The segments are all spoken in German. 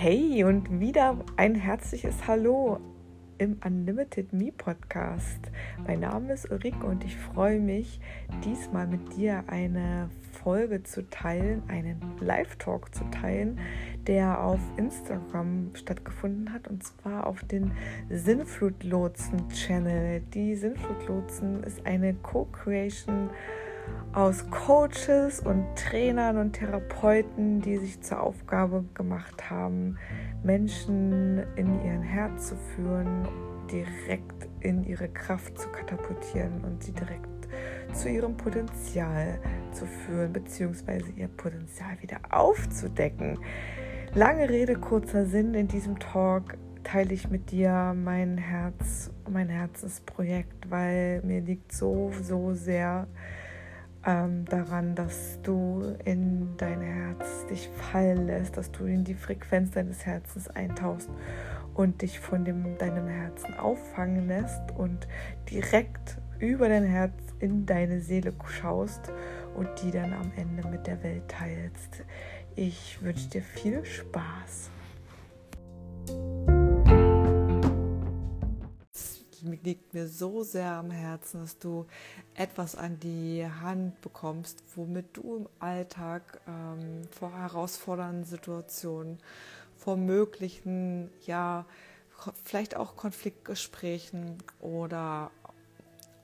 Hey und wieder ein herzliches Hallo im Unlimited Me Podcast. Mein Name ist Ulrike und ich freue mich, diesmal mit dir eine Folge zu teilen, einen Live-Talk zu teilen, der auf Instagram stattgefunden hat und zwar auf den Sinnflutlotsen-Channel. Die Sinnflutlotsen ist eine Co-Creation aus Coaches und Trainern und Therapeuten, die sich zur Aufgabe gemacht haben, Menschen in ihren Herz zu führen, direkt in ihre Kraft zu katapultieren und sie direkt zu ihrem Potenzial zu führen, beziehungsweise ihr Potenzial wieder aufzudecken. Lange Rede, kurzer Sinn in diesem Talk teile ich mit dir mein Herz, mein Herzensprojekt, weil mir liegt so, so sehr ähm, daran, dass du in dein Herz dich fallen lässt, dass du in die Frequenz deines Herzens eintauchst und dich von dem, deinem Herzen auffangen lässt und direkt über dein Herz in deine Seele schaust und die dann am Ende mit der Welt teilst. Ich wünsche dir viel Spaß. Liegt mir so sehr am Herzen, dass du etwas an die Hand bekommst, womit du im Alltag ähm, vor herausfordernden Situationen, vor möglichen, ja, vielleicht auch Konfliktgesprächen oder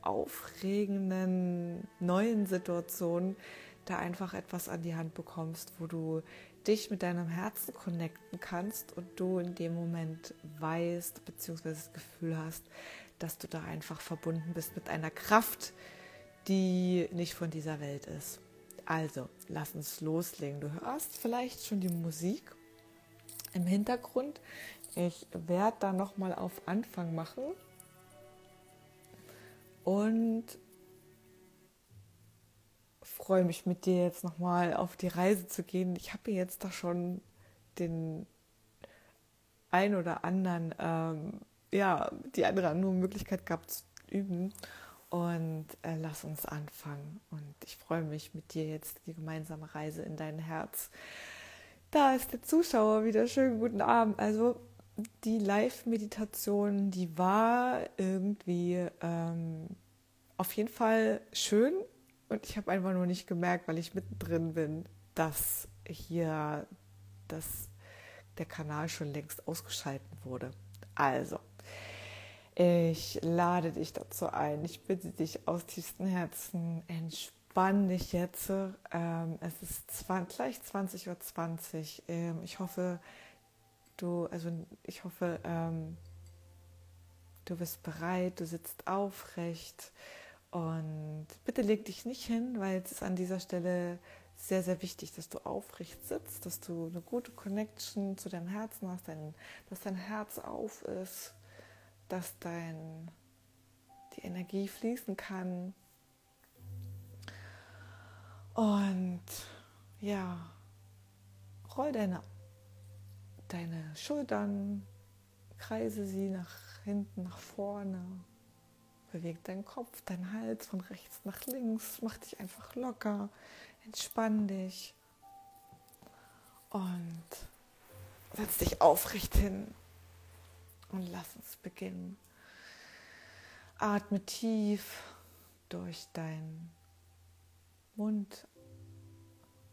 aufregenden neuen Situationen da einfach etwas an die Hand bekommst, wo du dich mit deinem Herzen connecten kannst und du in dem Moment weißt bzw. das Gefühl hast, dass du da einfach verbunden bist mit einer Kraft, die nicht von dieser Welt ist. Also, lass uns loslegen. Du hörst vielleicht schon die Musik im Hintergrund. Ich werde da noch mal auf Anfang machen und freue mich mit dir jetzt noch mal auf die Reise zu gehen. Ich habe jetzt da schon den ein oder anderen ähm, ja, die andere Möglichkeit gehabt zu üben. Und äh, lass uns anfangen. Und ich freue mich mit dir jetzt die gemeinsame Reise in dein Herz. Da ist der Zuschauer wieder. Schönen guten Abend. Also die Live-Meditation, die war irgendwie ähm, auf jeden Fall schön. Und ich habe einfach nur nicht gemerkt, weil ich mittendrin bin, dass hier das, der Kanal schon längst ausgeschaltet wurde. Also, ich lade dich dazu ein. Ich bitte dich aus tiefstem Herzen, entspann dich jetzt. Ähm, es ist 20, gleich 20.20 Uhr. 20. Ähm, ich hoffe, du, also ich hoffe, ähm, du bist bereit, du sitzt aufrecht. Und bitte leg dich nicht hin, weil es ist an dieser Stelle sehr, sehr wichtig, dass du aufrecht sitzt, dass du eine gute Connection zu deinem Herzen hast, dass dein Herz auf ist dass dein, die Energie fließen kann. Und ja, roll deine, deine Schultern, kreise sie nach hinten, nach vorne. Beweg deinen Kopf, deinen Hals von rechts nach links. Mach dich einfach locker. Entspann dich. Und setz dich aufrecht hin. Und lass uns beginnen. Atme tief durch deinen Mund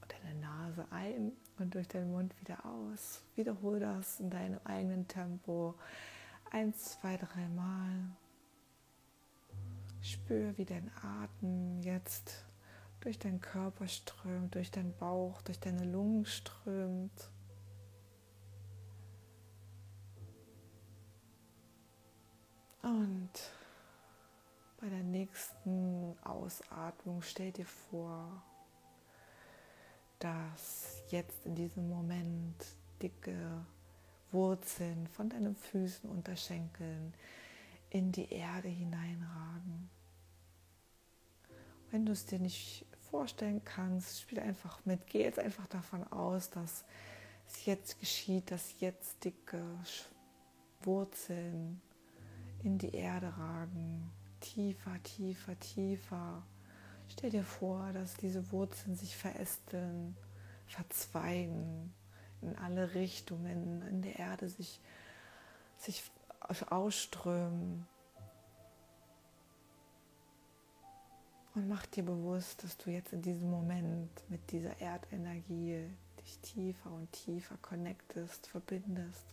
und deine Nase ein und durch deinen Mund wieder aus. Wiederhole das in deinem eigenen Tempo. Eins, zwei, drei Mal. Spür, wie dein Atem jetzt durch deinen Körper strömt, durch deinen Bauch, durch deine Lungen strömt. Und bei der nächsten Ausatmung stell dir vor, dass jetzt in diesem Moment dicke Wurzeln von deinen Füßen, Unterschenkeln in die Erde hineinragen. Wenn du es dir nicht vorstellen kannst, spiel einfach mit. Geh jetzt einfach davon aus, dass es jetzt geschieht, dass jetzt dicke Wurzeln in die Erde ragen, tiefer, tiefer, tiefer. Stell dir vor, dass diese Wurzeln sich verästeln, verzweigen, in alle Richtungen in der Erde sich, sich ausströmen. Und mach dir bewusst, dass du jetzt in diesem Moment mit dieser Erdenergie dich tiefer und tiefer connectest, verbindest.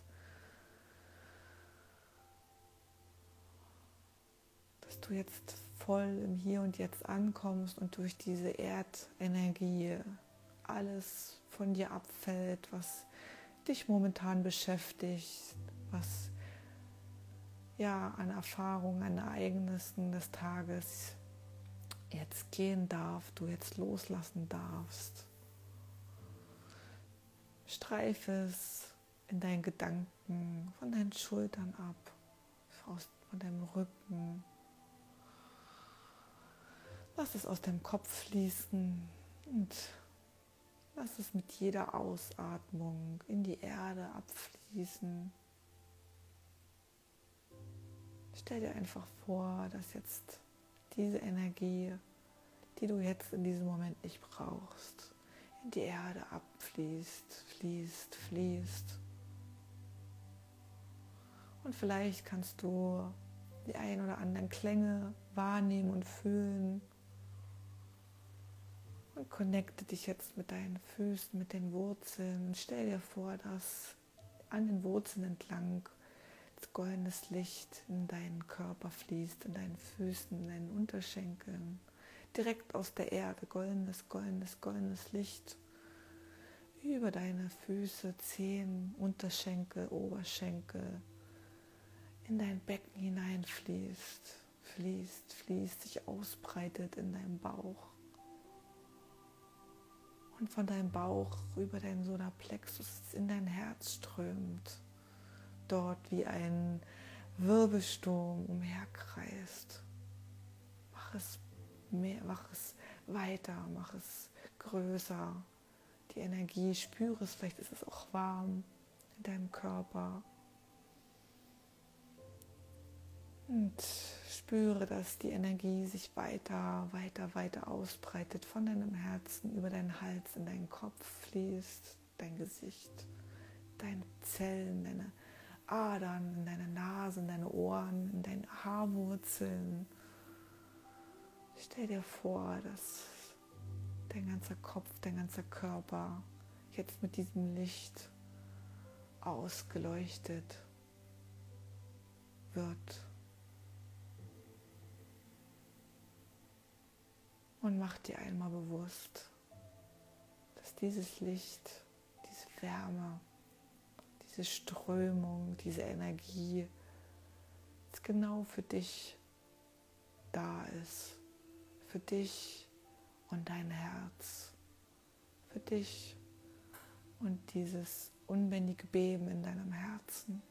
Du jetzt voll im Hier und Jetzt ankommst und durch diese Erdenergie alles von dir abfällt, was dich momentan beschäftigt, was ja an Erfahrungen, an Ereignissen des Tages jetzt gehen darf, du jetzt loslassen darfst. Streif es in deinen Gedanken von deinen Schultern ab, von deinem Rücken. Lass es aus deinem Kopf fließen und lass es mit jeder Ausatmung in die Erde abfließen. Stell dir einfach vor, dass jetzt diese Energie, die du jetzt in diesem Moment nicht brauchst, in die Erde abfließt, fließt, fließt. Und vielleicht kannst du die ein oder anderen Klänge wahrnehmen und fühlen. Und connecte dich jetzt mit deinen Füßen, mit den Wurzeln. Stell dir vor, dass an den Wurzeln entlang goldenes Licht in deinen Körper fließt, in deinen Füßen, in deinen Unterschenkeln direkt aus der Erde, goldenes, goldenes, goldenes Licht über deine Füße, Zehen, Unterschenkel, Oberschenkel in dein Becken hineinfließt, fließt, fließt, sich ausbreitet in deinem Bauch. Und von deinem Bauch über deinen Solarplexus in dein Herz strömt, dort wie ein Wirbelsturm umherkreist. Mach es mehr, mach es weiter, mach es größer. Die Energie, spüre es, vielleicht ist es auch warm in deinem Körper. Und spüre, dass die Energie sich weiter, weiter, weiter ausbreitet, von deinem Herzen über deinen Hals in deinen Kopf fließt, dein Gesicht, deine Zellen, deine Adern, in deine Nase, in deine Ohren, in deine Haarwurzeln Stell dir vor, dass dein ganzer Kopf, dein ganzer Körper jetzt mit diesem Licht ausgeleuchtet wird. Und mach dir einmal bewusst, dass dieses Licht, diese Wärme, diese Strömung, diese Energie jetzt genau für dich da ist. Für dich und dein Herz, für dich und dieses unbändige Beben in deinem Herzen,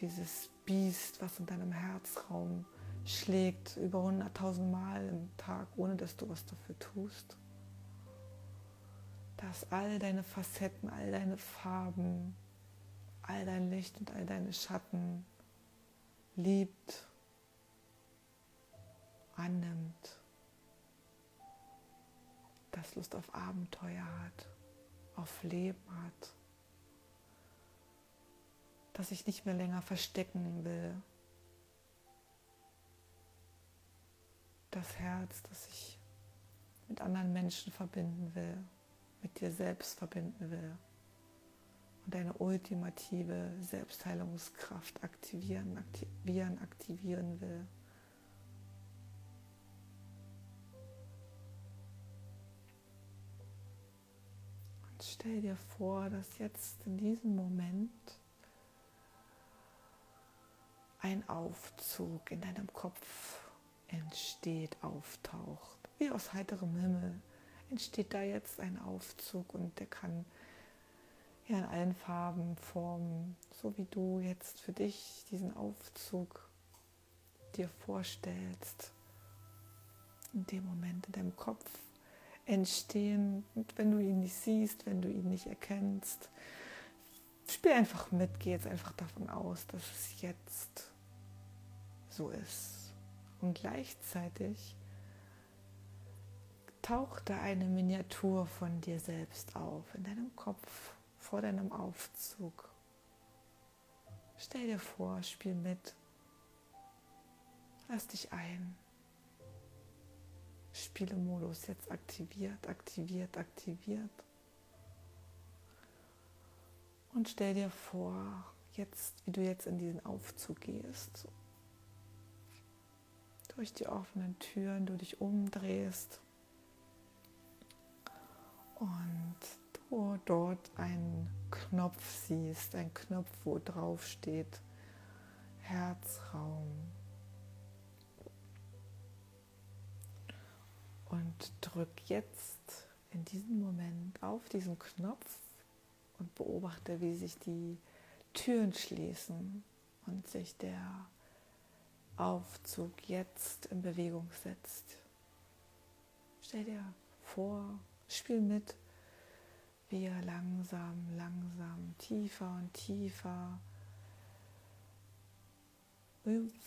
dieses Biest, was in deinem Herzraum schlägt über hunderttausend Mal im Tag, ohne dass du was dafür tust. Dass all deine Facetten, all deine Farben, all dein Licht und all deine Schatten liebt annimmt, das Lust auf Abenteuer hat, auf Leben hat, dass ich nicht mehr länger verstecken will. Das Herz, das ich mit anderen Menschen verbinden will, mit dir selbst verbinden will und deine ultimative Selbstheilungskraft aktivieren, aktivieren, aktivieren will. stell dir vor, dass jetzt in diesem Moment ein Aufzug in deinem Kopf entsteht, auftaucht. Wie aus heiterem Himmel entsteht da jetzt ein Aufzug und der kann ja in allen Farben, Formen, so wie du jetzt für dich diesen Aufzug dir vorstellst, in dem Moment in deinem Kopf entstehen. Und wenn du ihn nicht siehst, wenn du ihn nicht erkennst, spiel einfach mit, geh jetzt einfach davon aus, dass es jetzt so ist. Und gleichzeitig tauchte eine Miniatur von dir selbst auf in deinem Kopf vor deinem Aufzug. Stell dir vor, spiel mit. Lass dich ein. Spielemodus jetzt aktiviert, aktiviert, aktiviert. Und stell dir vor, jetzt, wie du jetzt in diesen Aufzug gehst. Durch die offenen Türen, du dich umdrehst und du dort einen Knopf siehst, ein Knopf, wo drauf steht Herzraum. Und drück jetzt in diesem Moment auf diesen Knopf und beobachte, wie sich die Türen schließen und sich der Aufzug jetzt in Bewegung setzt. Stell dir vor, spiel mit, wie er langsam, langsam, tiefer und tiefer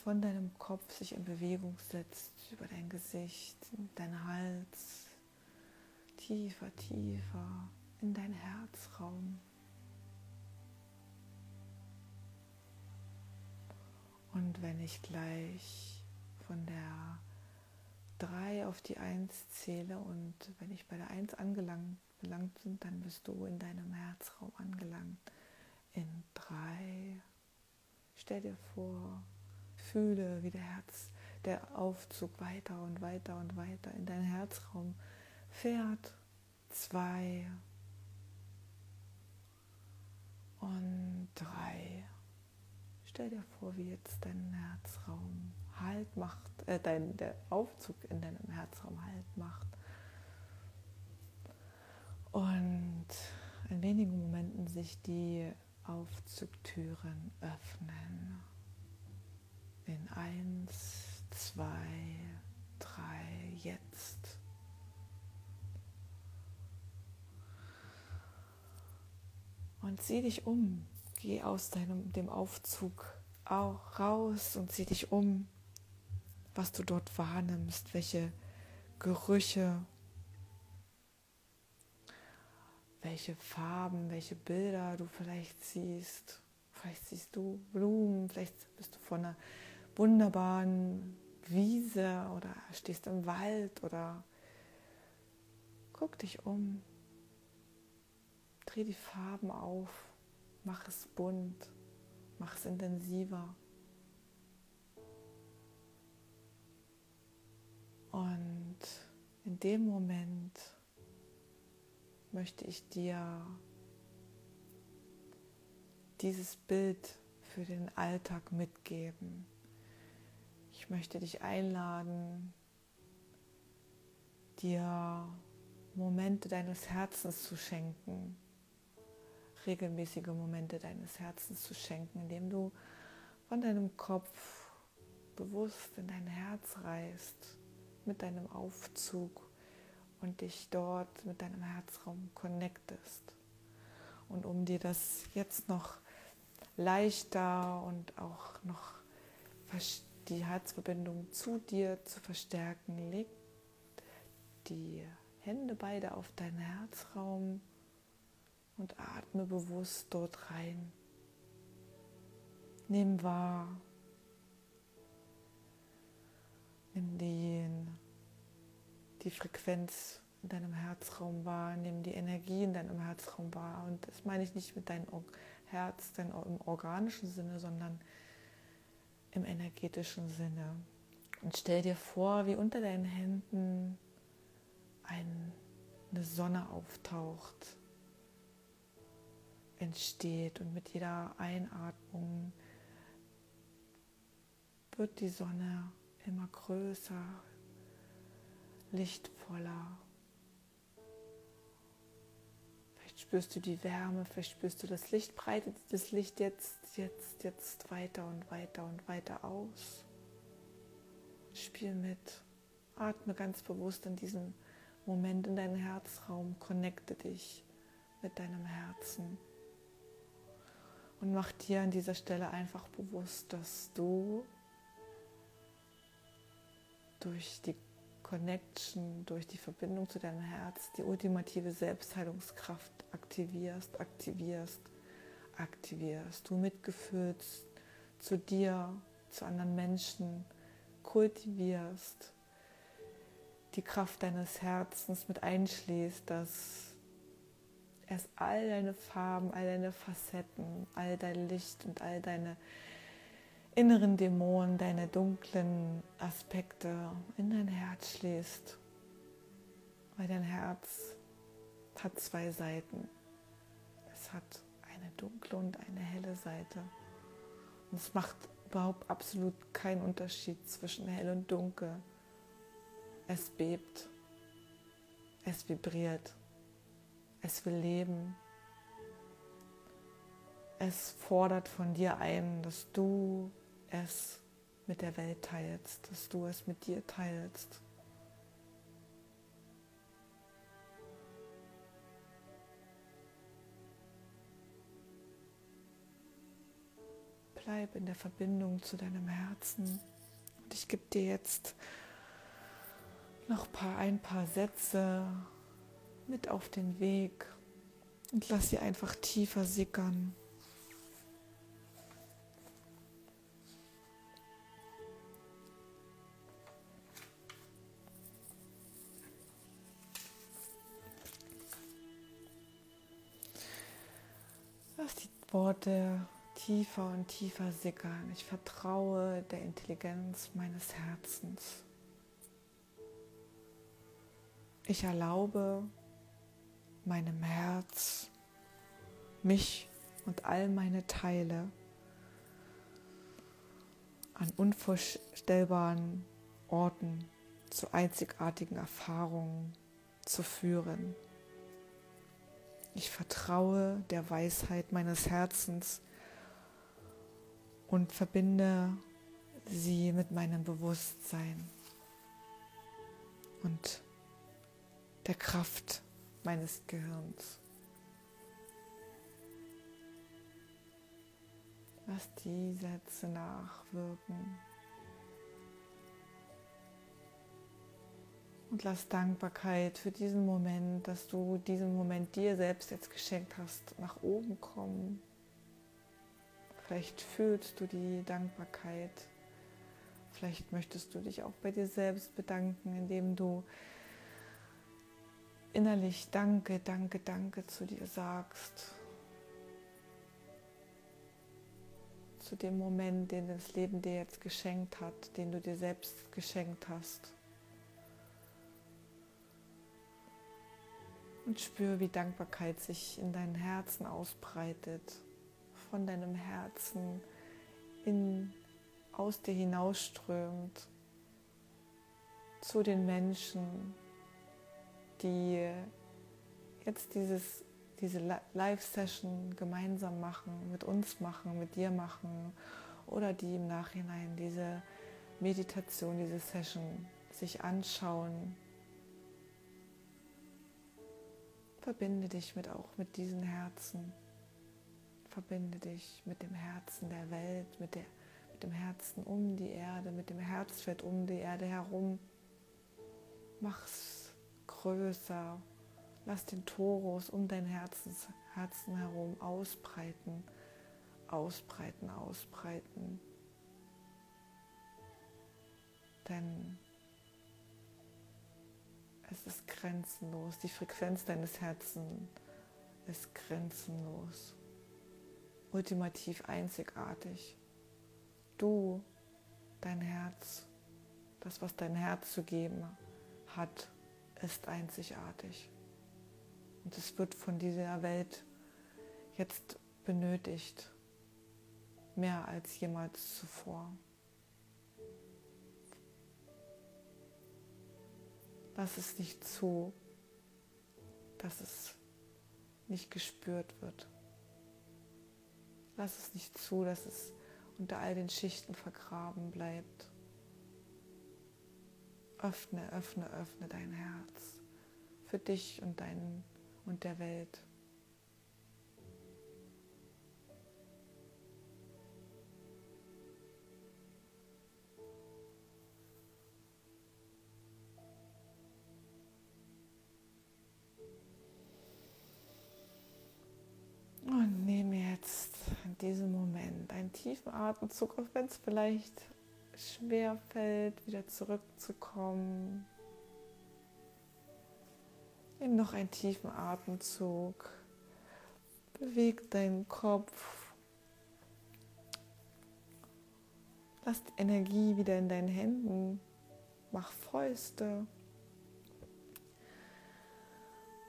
von deinem Kopf sich in Bewegung setzt, über dein Gesicht, dein Hals, tiefer, tiefer in dein Herzraum. Und wenn ich gleich von der 3 auf die 1 zähle und wenn ich bei der 1 angelangt bin, dann bist du in deinem Herzraum angelangt. In 3. Stell dir vor, fühle, wie der Herz, der Aufzug weiter und weiter und weiter in deinen Herzraum fährt. 2 und 3. Stell dir vor, wie jetzt dein Herzraum Halt macht, äh, dein, der Aufzug in deinem Herzraum Halt macht. Und in wenigen Momenten sich die Aufzugtüren öffnen. In eins, zwei, drei, jetzt. Und sieh dich um. Geh aus deinem, dem Aufzug auch raus und sieh dich um, was du dort wahrnimmst, welche Gerüche, welche Farben, welche Bilder du vielleicht siehst. Vielleicht siehst du Blumen, vielleicht bist du vor einer wunderbaren Wiese oder stehst im Wald oder guck dich um. Dreh die Farben auf, mach es bunt, mach es intensiver. Und in dem Moment möchte ich dir dieses Bild für den Alltag mitgeben. Ich möchte dich einladen, dir Momente deines Herzens zu schenken, regelmäßige Momente deines Herzens zu schenken, indem du von deinem Kopf bewusst in dein Herz reist mit deinem Aufzug und dich dort mit deinem Herzraum connectest. Und um dir das jetzt noch leichter und auch noch die Herzverbindung zu dir zu verstärken, leg die Hände beide auf deinen Herzraum und atme bewusst dort rein. Nimm wahr. Nimm den, die Frequenz in deinem Herzraum wahr. Nimm die Energie in deinem Herzraum wahr. Und das meine ich nicht mit deinem Herz denn im organischen Sinne, sondern im energetischen Sinne. Und stell dir vor, wie unter deinen Händen eine Sonne auftaucht entsteht und mit jeder Einatmung wird die Sonne immer größer, lichtvoller. Vielleicht spürst du die Wärme, vielleicht spürst du das Licht, breitet das Licht jetzt, jetzt, jetzt weiter und weiter und weiter aus. Spiel mit, atme ganz bewusst in diesem Moment in deinen Herzraum, connecte dich mit deinem Herzen. Und mach dir an dieser Stelle einfach bewusst, dass du durch die Connection, durch die Verbindung zu deinem Herz die ultimative Selbstheilungskraft aktivierst, aktivierst, aktivierst. Du mitgefühlst zu dir, zu anderen Menschen, kultivierst, die Kraft deines Herzens mit einschließt, dass es all deine Farben, all deine Facetten, all dein Licht und all deine inneren Dämonen, deine dunklen Aspekte in dein Herz schließt. Weil dein Herz hat zwei Seiten. Es hat eine dunkle und eine helle Seite. Und es macht überhaupt absolut keinen Unterschied zwischen hell und dunkel. Es bebt, es vibriert, es will leben. Es fordert von dir ein, dass du es mit der Welt teilst, dass du es mit dir teilst. Bleib in der Verbindung zu deinem Herzen. Und ich gebe dir jetzt noch ein paar Sätze mit auf den Weg und lass sie einfach tiefer sickern. Lass die Worte tiefer und tiefer sickern. Ich vertraue der Intelligenz meines Herzens. Ich erlaube meinem Herz, mich und all meine Teile an unvorstellbaren Orten zu einzigartigen Erfahrungen zu führen. Ich vertraue der Weisheit meines Herzens und verbinde sie mit meinem Bewusstsein. Und der Kraft meines Gehirns. Lass die Sätze nachwirken. Und lass Dankbarkeit für diesen Moment, dass du diesen Moment dir selbst jetzt geschenkt hast, nach oben kommen. Vielleicht fühlst du die Dankbarkeit. Vielleicht möchtest du dich auch bei dir selbst bedanken, indem du innerlich Danke, Danke, Danke zu dir sagst. Zu dem Moment, den das Leben dir jetzt geschenkt hat, den du dir selbst geschenkt hast. Und spür, wie Dankbarkeit sich in deinem Herzen ausbreitet, von deinem Herzen in, aus dir hinausströmt zu den Menschen, die jetzt dieses, diese Live-Session gemeinsam machen, mit uns machen, mit dir machen oder die im Nachhinein diese Meditation, diese Session sich anschauen. Verbinde dich mit auch mit diesen Herzen. Verbinde dich mit dem Herzen der Welt, mit, der, mit dem Herzen um die Erde, mit dem Herzfeld um die Erde herum. Mach's größer. Lass den Torus um dein Herzens, Herzen herum ausbreiten, ausbreiten, ausbreiten. Denn es ist grenzenlos. Die Frequenz deines Herzens ist grenzenlos. Ultimativ einzigartig. Du, dein Herz, das, was dein Herz zu geben hat, ist einzigartig. Und es wird von dieser Welt jetzt benötigt, mehr als jemals zuvor. Lass es nicht zu, dass es nicht gespürt wird. Lass es nicht zu, dass es unter all den Schichten vergraben bleibt. Öffne, öffne, öffne dein Herz für dich und deinen und der Welt. Und nehme jetzt in diesem Moment einen tiefen Atemzug, auch wenn es vielleicht schwer fällt, wieder zurückzukommen. Nimm noch einen tiefen Atemzug. Beweg deinen Kopf. Lass die Energie wieder in deinen Händen. Mach Fäuste.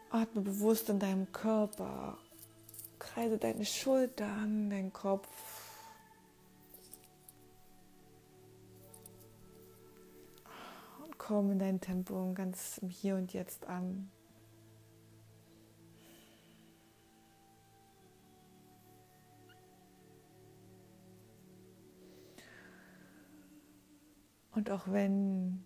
Atme bewusst in deinem Körper. Kreise deine Schultern, deinen Kopf. Komm in dein Tempo ganz im Hier und Jetzt an. Und auch wenn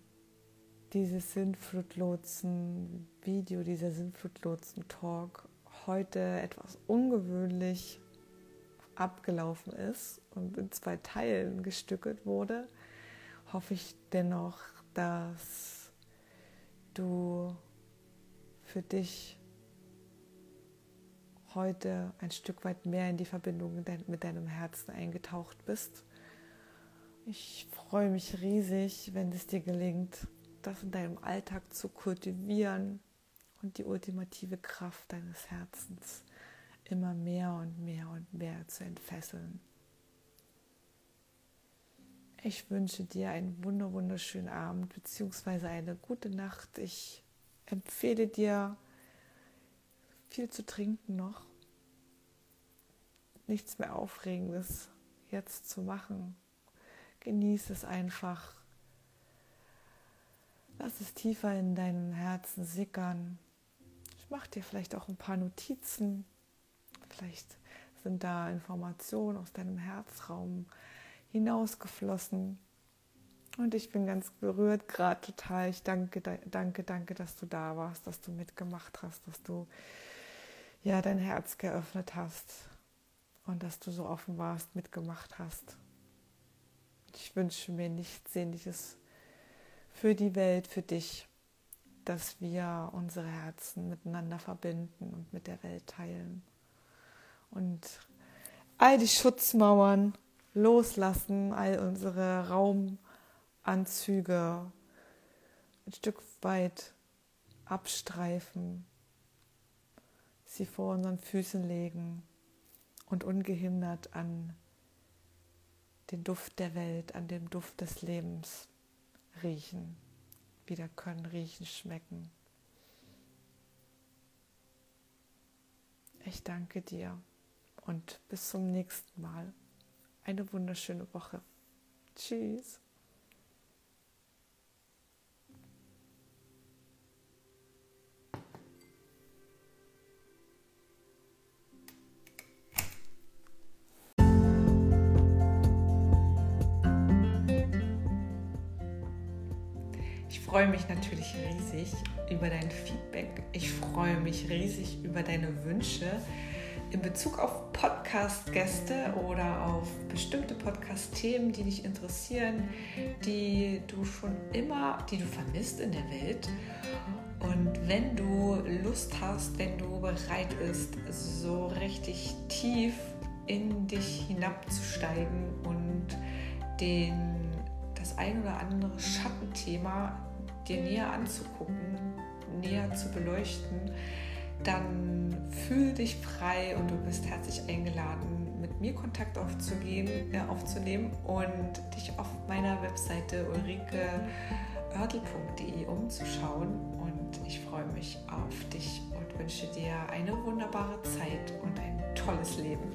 dieses Sinnflutlotsen-Video, dieser Sinnflutlotsen-Talk heute etwas ungewöhnlich abgelaufen ist und in zwei Teilen gestückelt wurde, hoffe ich dennoch, dass du für dich heute ein Stück weit mehr in die Verbindung mit deinem Herzen eingetaucht bist ich freue mich riesig, wenn es dir gelingt, das in deinem Alltag zu kultivieren und die ultimative Kraft deines Herzens immer mehr und mehr und mehr zu entfesseln. Ich wünsche dir einen wunderschönen Abend bzw. eine gute Nacht. Ich empfehle dir viel zu trinken noch. Nichts mehr Aufregendes jetzt zu machen. Genieß es einfach. Lass es tiefer in deinem Herzen sickern. Ich mache dir vielleicht auch ein paar Notizen. Vielleicht sind da Informationen aus deinem Herzraum hinausgeflossen. Und ich bin ganz berührt, gerade total. Ich danke, danke, danke, dass du da warst, dass du mitgemacht hast, dass du ja dein Herz geöffnet hast und dass du so offen warst, mitgemacht hast. Ich wünsche mir nichts Sehnliches für die Welt, für dich, dass wir unsere Herzen miteinander verbinden und mit der Welt teilen. Und all die Schutzmauern loslassen, all unsere Raumanzüge ein Stück weit abstreifen, sie vor unseren Füßen legen und ungehindert an den Duft der Welt, an dem Duft des Lebens riechen, wieder können riechen, schmecken. Ich danke dir und bis zum nächsten Mal. Eine wunderschöne Woche. Tschüss. freue mich natürlich riesig über dein Feedback. Ich freue mich riesig über deine Wünsche in Bezug auf Podcast-Gäste oder auf bestimmte Podcast-Themen, die dich interessieren, die du schon immer, die du vermisst in der Welt. Und wenn du Lust hast, wenn du bereit bist, so richtig tief in dich hinabzusteigen und den, das ein oder andere Schattenthema dir näher anzugucken, näher zu beleuchten, dann fühl dich frei und du bist herzlich eingeladen, mit mir Kontakt aufzugehen, äh, aufzunehmen und dich auf meiner Webseite ulrikeoertel.de umzuschauen. Und ich freue mich auf dich und wünsche dir eine wunderbare Zeit und ein tolles Leben.